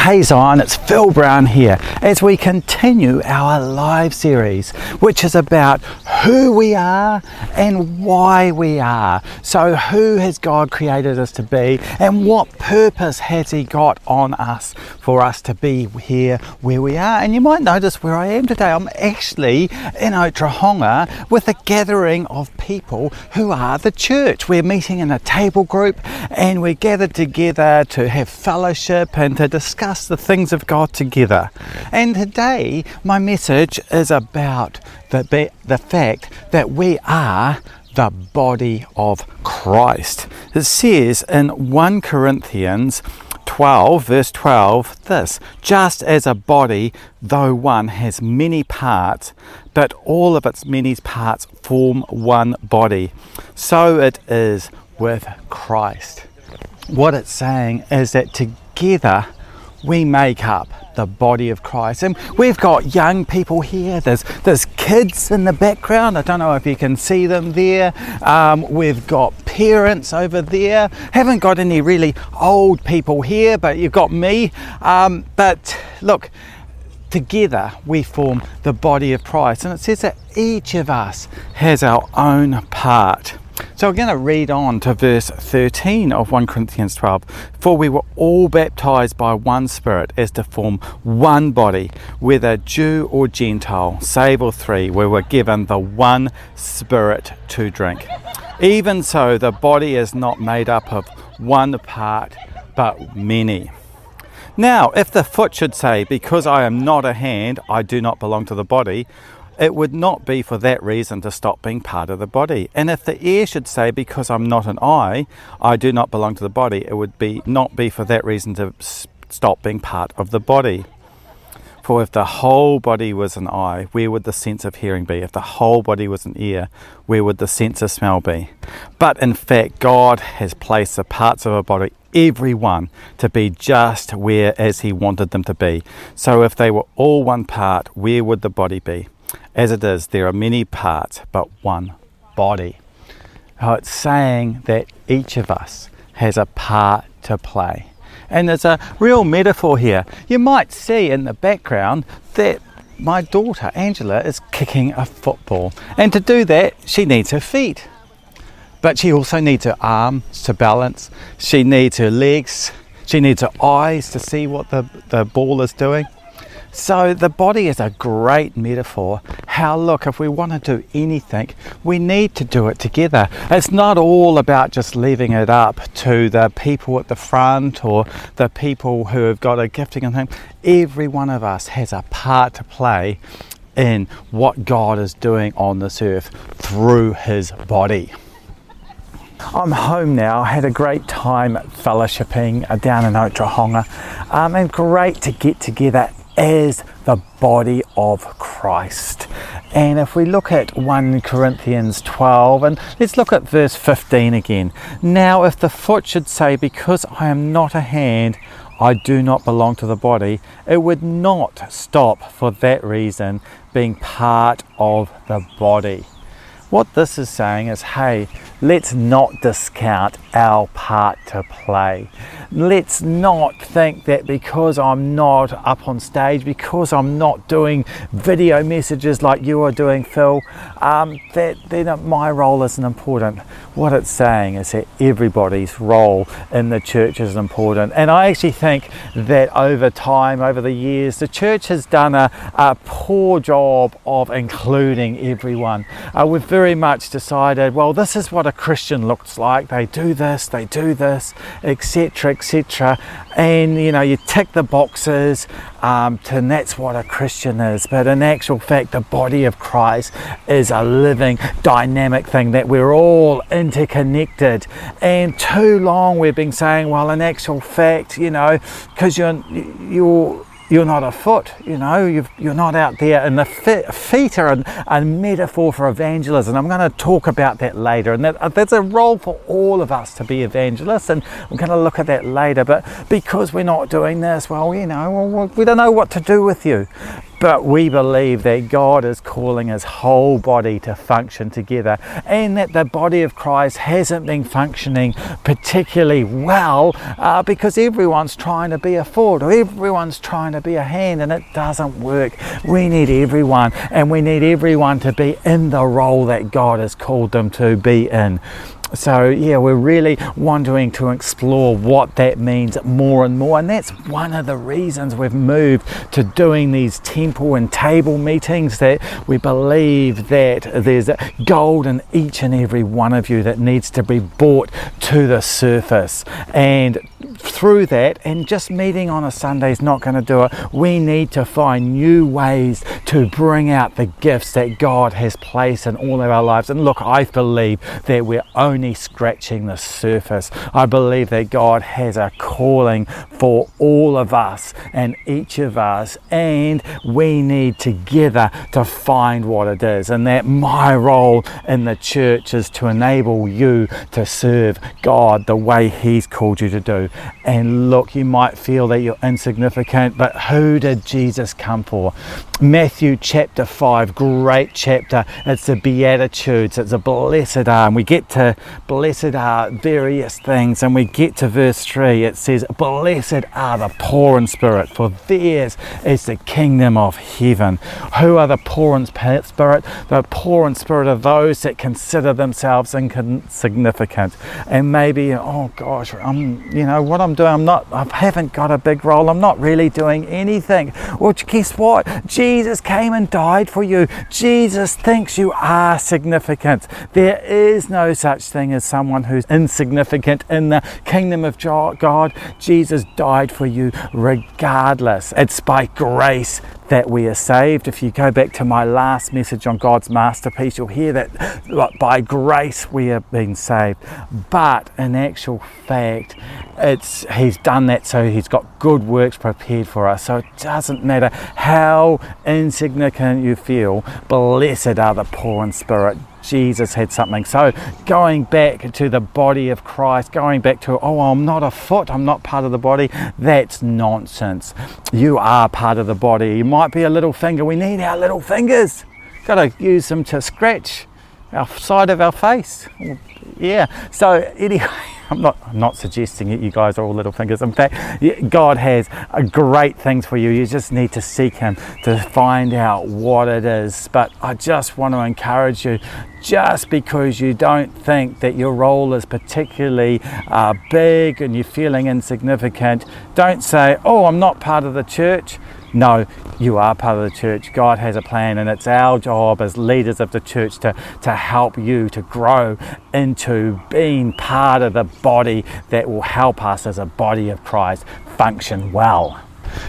Hey Zion, it's Phil Brown here as we continue our live series, which is about who we are and why we are. So, who has God created us to be, and what purpose has He got on us for us to be here where we are? And you might notice where I am today. I'm actually in Otaihanga with a gathering of people who are the church. We're meeting in a table group and we're gathered together to have fellowship and to discuss the things of God together. And today, my message is about the, the fact that we are the body of Christ. It says in 1 Corinthians 12, verse 12, this just as a body, though one, has many parts, but all of its many parts form one body, so it is with Christ. What it's saying is that together we make up the body of Christ. And we've got young people here, there's, there's kids in the background. I don't know if you can see them there. Um, we've got parents over there. Haven't got any really old people here, but you've got me. Um, but look, together we form the body of Christ. And it says that each of us has our own part. So we're going to read on to verse 13 of 1 Corinthians 12. For we were all baptized by one Spirit as to form one body, whether Jew or Gentile, save or free, we were given the one Spirit to drink. Even so, the body is not made up of one part, but many. Now, if the foot should say, Because I am not a hand, I do not belong to the body, it would not be for that reason to stop being part of the body. And if the ear should say, Because I'm not an eye, I do not belong to the body, it would be not be for that reason to stop being part of the body. For if the whole body was an eye, where would the sense of hearing be? If the whole body was an ear, where would the sense of smell be? But in fact, God has placed the parts of a body, every one, to be just where as He wanted them to be. So if they were all one part, where would the body be? As it is, there are many parts, but one body. Oh, it's saying that each of us has a part to play. And there's a real metaphor here. You might see in the background that my daughter Angela is kicking a football. And to do that, she needs her feet. But she also needs her arms to balance, she needs her legs, she needs her eyes to see what the, the ball is doing. So the body is a great metaphor. How look, if we want to do anything, we need to do it together. It's not all about just leaving it up to the people at the front or the people who have got a gifting and thing. Every one of us has a part to play in what God is doing on this earth through his body. I'm home now. I had a great time fellowshipping down in Otaihanga um, and great to get together as the body of Christ. And if we look at 1 Corinthians 12, and let's look at verse 15 again. Now, if the foot should say, Because I am not a hand, I do not belong to the body, it would not stop for that reason being part of the body. What this is saying is, hey, let's not discount our part to play. Let's not think that because I'm not up on stage, because I'm not doing video messages like you are doing, Phil, um, that then my role isn't important. What it's saying is that everybody's role in the church is important. And I actually think that over time, over the years, the church has done a, a poor job of including everyone. Uh, we've very much decided, well, this is what a Christian looks like. They do this, they do this, etc., etc. And you know, you tick the boxes, um, and that's what a Christian is. But in actual fact, the body of Christ is a living, dynamic thing that we're all interconnected. And too long we've been saying, well, in actual fact, you know, because you're you're you're not a foot, you know, you are not out there. And the feet are a, a, metaphor for evangelism. I'm going to talk about that later. And that, uh, there's a role for all of us to be evangelists, and we're going to look at that later. But because we're not doing this, well, you know, we don't know what to do with you. But we believe that God is calling his whole body to function together and that the body of Christ hasn't been functioning particularly well uh, because everyone's trying to be a foot or everyone's trying to be a hand and it doesn't work. We need everyone and we need everyone to be in the role that God has called them to be in. So, yeah, we're really wanting to explore what that means more and more. And that's one of the reasons we've moved to doing these temple and table meetings that we believe that there's gold in each and every one of you that needs to be brought to the surface. And through that, and just meeting on a Sunday is not going to do it. We need to find new ways to bring out the gifts that God has placed in all of our lives. And look, I believe that we're only scratching the surface. I believe that God has a calling for all of us and each of us, and we need together to find what it is. And that my role in the church is to enable you to serve God the way He's called you to do. And look, you might feel that you're insignificant, but who did Jesus come for? Matthew chapter 5, great chapter. It's the Beatitudes, it's a blessed are. And we get to blessed are various things, and we get to verse 3. It says, Blessed are the poor in spirit, for theirs is the kingdom of heaven. Who are the poor in spirit? The poor in spirit are those that consider themselves insignificant. And maybe, oh gosh, I'm, you know, what I'm doing, I'm not, I haven't got a big role, I'm not really doing anything. Well, guess what? Jesus came and died for you. Jesus thinks you are significant. There is no such thing as someone who's insignificant in the kingdom of God. Jesus died for you regardless. It's by grace that we are saved. If you go back to my last message on God's masterpiece, you'll hear that by grace we have been saved. But in actual fact, it's He's done that so He's got good works prepared for us. So it doesn't matter how insignificant you feel, blessed are the poor in spirit. Jesus had something. So going back to the body of Christ, going back to, oh, I'm not a foot, I'm not part of the body, that's nonsense. You are part of the body. You might be a little finger. We need our little fingers. Got to use them to scratch our side of our face. Yeah. So anyway. I'm not, I'm not suggesting that you guys are all little fingers. In fact, God has great things for you. You just need to seek Him to find out what it is. But I just want to encourage you just because you don't think that your role is particularly uh, big and you're feeling insignificant, don't say, Oh, I'm not part of the church. No, you are part of the church. God has a plan, and it's our job as leaders of the church to, to help you to grow into being part of the body that will help us as a body of Christ function well.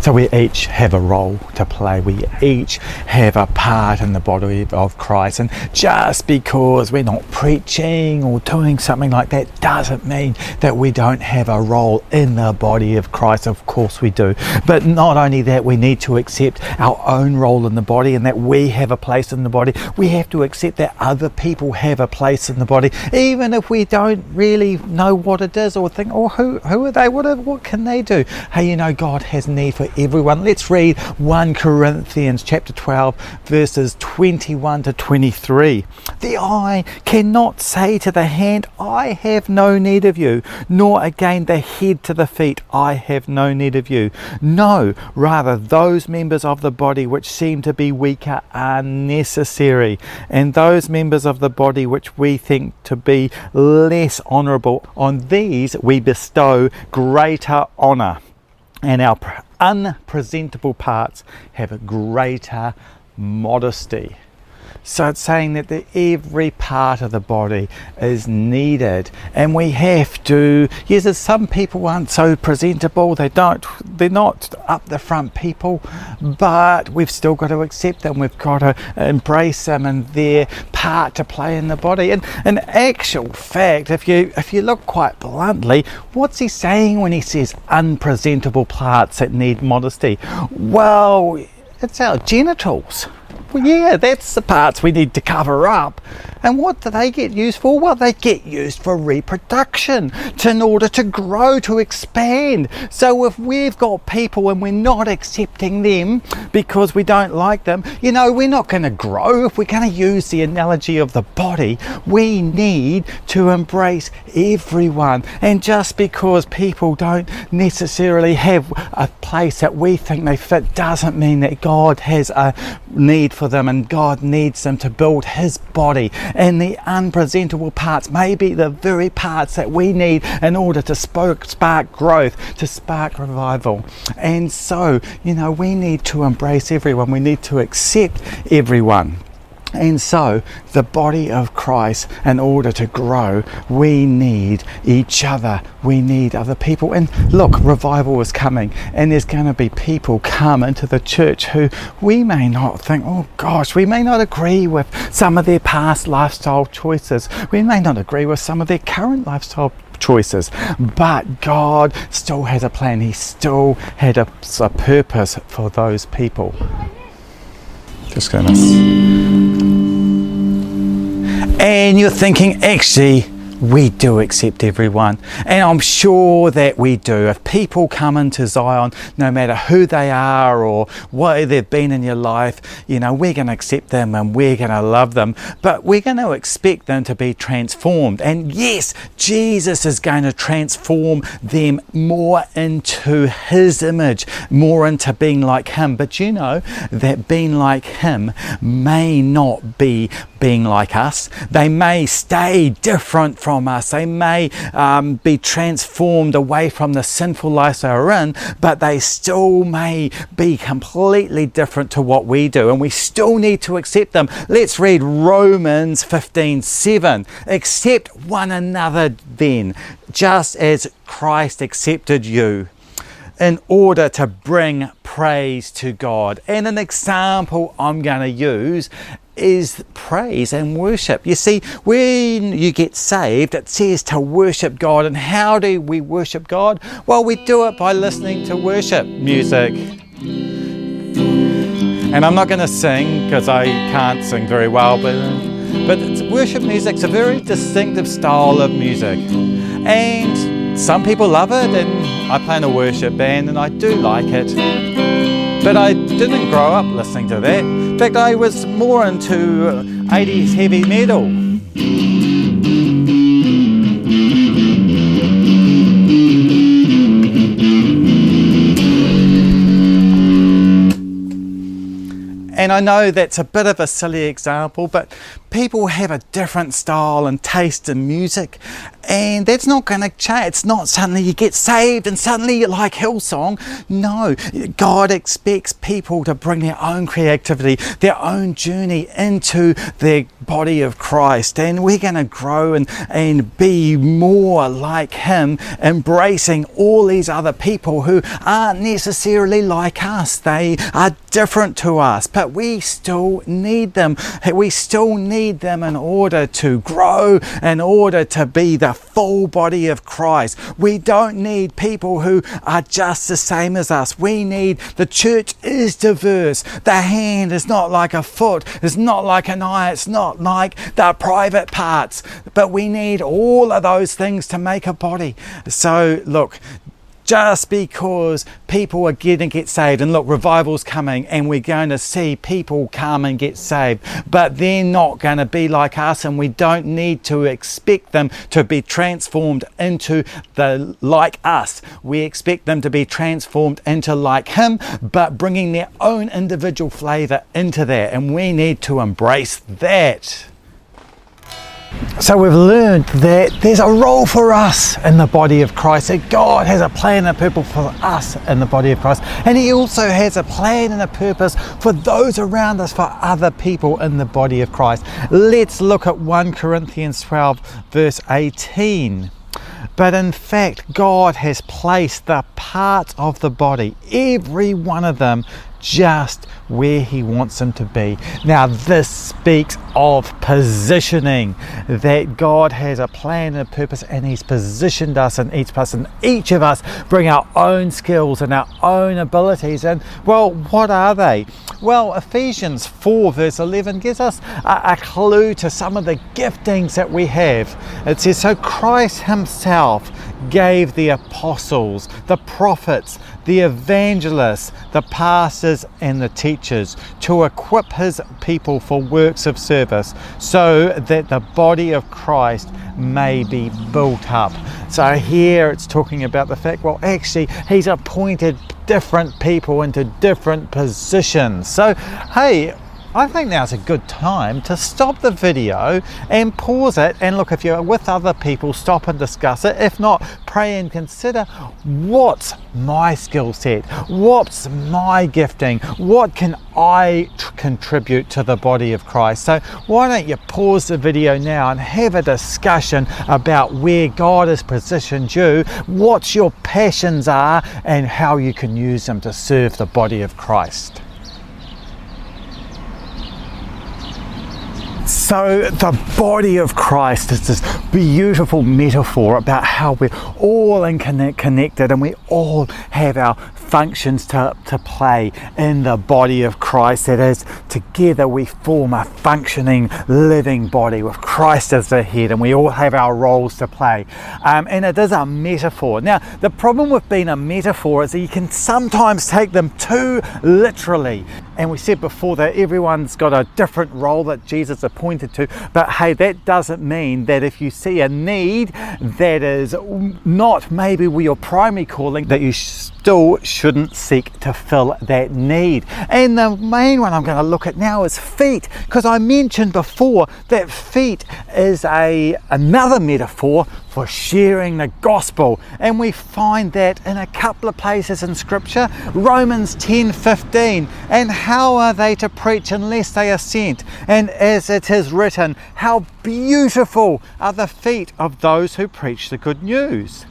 So we each have a role to play. We each have a part in the body of Christ. And just because we're not preaching or doing something like that doesn't mean that we don't have a role in the body of Christ. Of course we do. But not only that, we need to accept our own role in the body and that we have a place in the body. We have to accept that other people have a place in the body, even if we don't really know what it is or think, oh, who, who are they? What, what can they do? Hey, you know, God has need for everyone. Let's read 1 Corinthians chapter 12 verses 21 to 23. The eye cannot say to the hand, I have no need of you, nor again the head to the feet, I have no need of you. No, rather those members of the body which seem to be weaker are necessary, and those members of the body which we think to be less honourable, on these we bestow greater honour and our unpresentable parts have a greater modesty. So it's saying that the, every part of the body is needed, and we have to. Yes, some people aren't so presentable; they don't, they're not up the front people, but we've still got to accept them. We've got to embrace them and their part to play in the body. And in actual fact, if you if you look quite bluntly, what's he saying when he says unpresentable parts that need modesty? Well, it's our genitals yeah, that's the parts we need to cover up. And what do they get used for? Well, they get used for reproduction, to, in order to grow, to expand. So if we've got people and we're not accepting them because we don't like them, you know, we're not going to grow. If we're going to use the analogy of the body, we need to embrace everyone. And just because people don't necessarily have a place that we think they fit doesn't mean that God has a need for them and God needs them to build His body. And the unpresentable parts may be the very parts that we need in order to spark, growth, to spark revival. And so, you know, we need to embrace everyone, we need to accept everyone. And so, the body of Christ, in order to grow, we need each other. We need other people. And look, revival is coming, and there's going to be people come into the church who we may not think, oh gosh, we may not agree with some of their past lifestyle choices. We may not agree with some of their current lifestyle choices. But God still has a plan, He still had a, a purpose for those people. Just gonna. And you're thinking, actually, we do accept everyone. And I'm sure that we do. If people come into Zion, no matter who they are or what they've been in your life, you know, we're going to accept them and we're going to love them. But we're going to expect them to be transformed. And yes, Jesus is going to transform them more into His image, more into being like Him. But you know that being like Him may not be being like us. They may stay different from us. They may um, be transformed away from the sinful life they are in, but they still may be completely different to what we do. And we still need to accept them. Let's read Romans 15 7. Accept one another then, just as Christ accepted you in order to bring praise to God. And an example I'm going to use is praise and worship. You see, when you get saved, it says to worship God. And how do we worship God? Well, we do it by listening to worship music. And I'm not going to sing because I can't sing very well, but, but worship music's a very distinctive style of music. And some people love it, and I play in a worship band and I do like it. But I didn't grow up listening to that. In fact, I was more into 80s heavy metal. And I know that's a bit of a silly example, but people have a different style and taste in music, and that's not going to change. It's not suddenly you get saved and suddenly you like Hillsong. No, God expects people to bring their own creativity, their own journey into the body of Christ, and we're going to grow and, and be more like Him, embracing all these other people who aren't necessarily like us. They are different to us, but we still need them. We still need them in order to grow, in order to be the full body of Christ. We don't need people who are just the same as us. We need the church is diverse. The hand is not like a foot, it's not like an eye, it's not like the private parts, but we need all of those things to make a body. So, look, just because people are going to get saved. And look, revival's coming, and we're going to see people come and get saved, but they're not going to be like us, and we don't need to expect them to be transformed into the like us. We expect them to be transformed into like Him, but bringing their own individual flavor into that, and we need to embrace that. So we've learned that there's a role for us in the body of Christ, that God has a plan and a purpose for us in the body of Christ. And He also has a plan and a purpose for those around us, for other people in the body of Christ. Let's look at 1 Corinthians 12, verse 18. But in fact, God has placed the parts of the body, every one of them, just where He wants them to be. Now, this speaks of positioning that God has a plan and a purpose, and He's positioned us and each person, each of us bring our own skills and our own abilities. And well, what are they? Well, Ephesians 4, verse 11 gives us a, a clue to some of the giftings that we have. It says, So Christ Himself gave the apostles, the prophets, the evangelists, the pastors, and the teachers to equip his people for works of service so that the body of Christ may be built up. So here it's talking about the fact, well, actually, he's appointed different people into different positions. So, hey, I think now's a good time to stop the video and pause it and look if you're with other people stop and discuss it. If not pray and consider what's my skill set? What's my gifting? What can I contribute to the body of Christ? So why don't you pause the video now and have a discussion about where God has positioned you what your passions are and how you can use them to serve the body of Christ So, the body of Christ is this beautiful metaphor about how we're all connected and we all have our functions to, to play in the body of Christ. That is, together we form a functioning, living body with Christ as the head, and we all have our roles to play. Um, and it is a metaphor. Now, the problem with being a metaphor is that you can sometimes take them too literally. And we said before that everyone's got a different role that Jesus appointed to, but hey, that doesn't mean that if you see a need that is not maybe your primary calling, that you still shouldn't seek to fill that need. And the main one I'm going to look at now is feet, because I mentioned before that feet is a another metaphor for sharing the gospel. And we find that in a couple of places in scripture, Romans 10:15. And how are they to preach unless they are sent? And as it is written, how beautiful are the feet of those who preach the good news.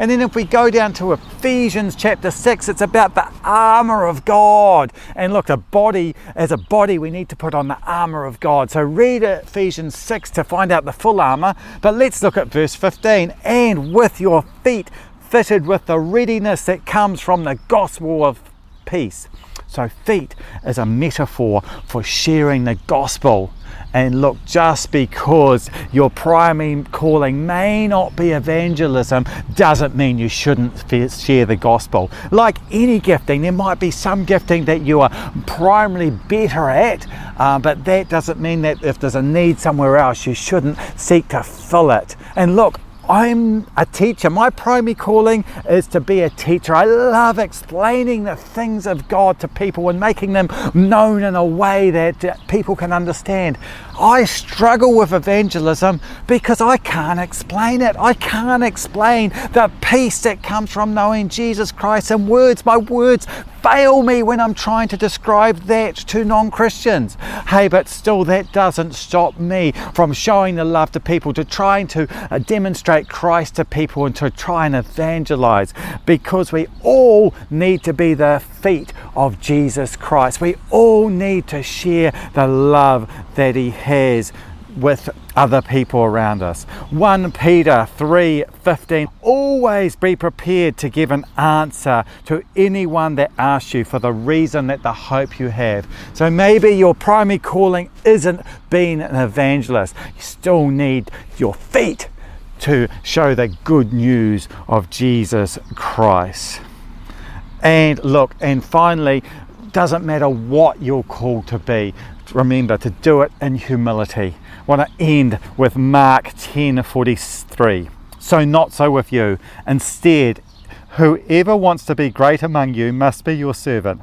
And then if we go down to Ephesians chapter 6, it's about the armor of God. And look, the body, as a body, we need to put on the armor of God. So read Ephesians 6 to find out the full armor. But let's look at verse 15. And with your feet fitted with the readiness that comes from the gospel of peace. So, feet is a metaphor for sharing the gospel. And look, just because your primary calling may not be evangelism doesn't mean you shouldn't share the gospel. Like any gifting, there might be some gifting that you are primarily better at, uh, but that doesn't mean that if there's a need somewhere else, you shouldn't seek to fill it. And look, I'm a teacher. My primary calling is to be a teacher. I love explaining the things of God to people and making them known in a way that people can understand. I struggle with evangelism because I can't explain it. I can't explain the peace that comes from knowing Jesus Christ in words. My words fail me when I'm trying to describe that to non Christians. Hey, but still, that doesn't stop me from showing the love to people, to trying to uh, demonstrate Christ to people, and to try and evangelize because we all need to be the feet of Jesus Christ. We all need to share the love that He has with other people around us. 1 Peter 3:15 Always be prepared to give an answer to anyone that asks you for the reason that the hope you have. So maybe your primary calling isn't being an evangelist. You still need your feet to show the good news of Jesus Christ. And look, and finally, doesn't matter what you're called to be, remember to do it in humility. I want to end with Mark 10:43. So not so with you. Instead, whoever wants to be great among you must be your servant,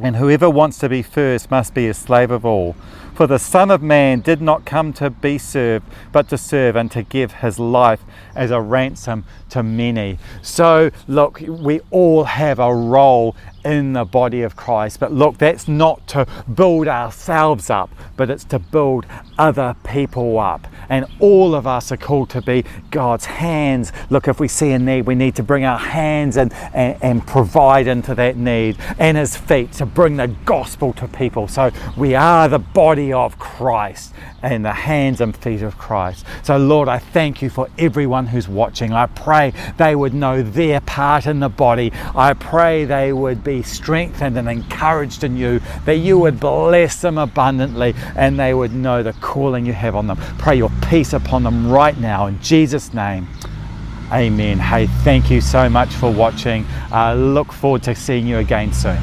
and whoever wants to be first must be a slave of all. For the Son of Man did not come to be served, but to serve and to give his life as a ransom to many. So, look, we all have a role in the body of Christ. But look, that's not to build ourselves up, but it's to build other people up. And all of us are called to be God's hands. Look, if we see a need, we need to bring our hands and, and, and provide into that need, and His feet to bring the gospel to people. So we are the body of Christ and the hands and feet of Christ. So, Lord, I thank you for everyone who's watching. I pray they would know their part in the body. I pray they would be strengthened and encouraged in you, that you would bless them abundantly and they would know the calling you have on them. Pray your peace upon them right now in Jesus' name. Amen. Hey, thank you so much for watching. Uh, look forward to seeing you again soon.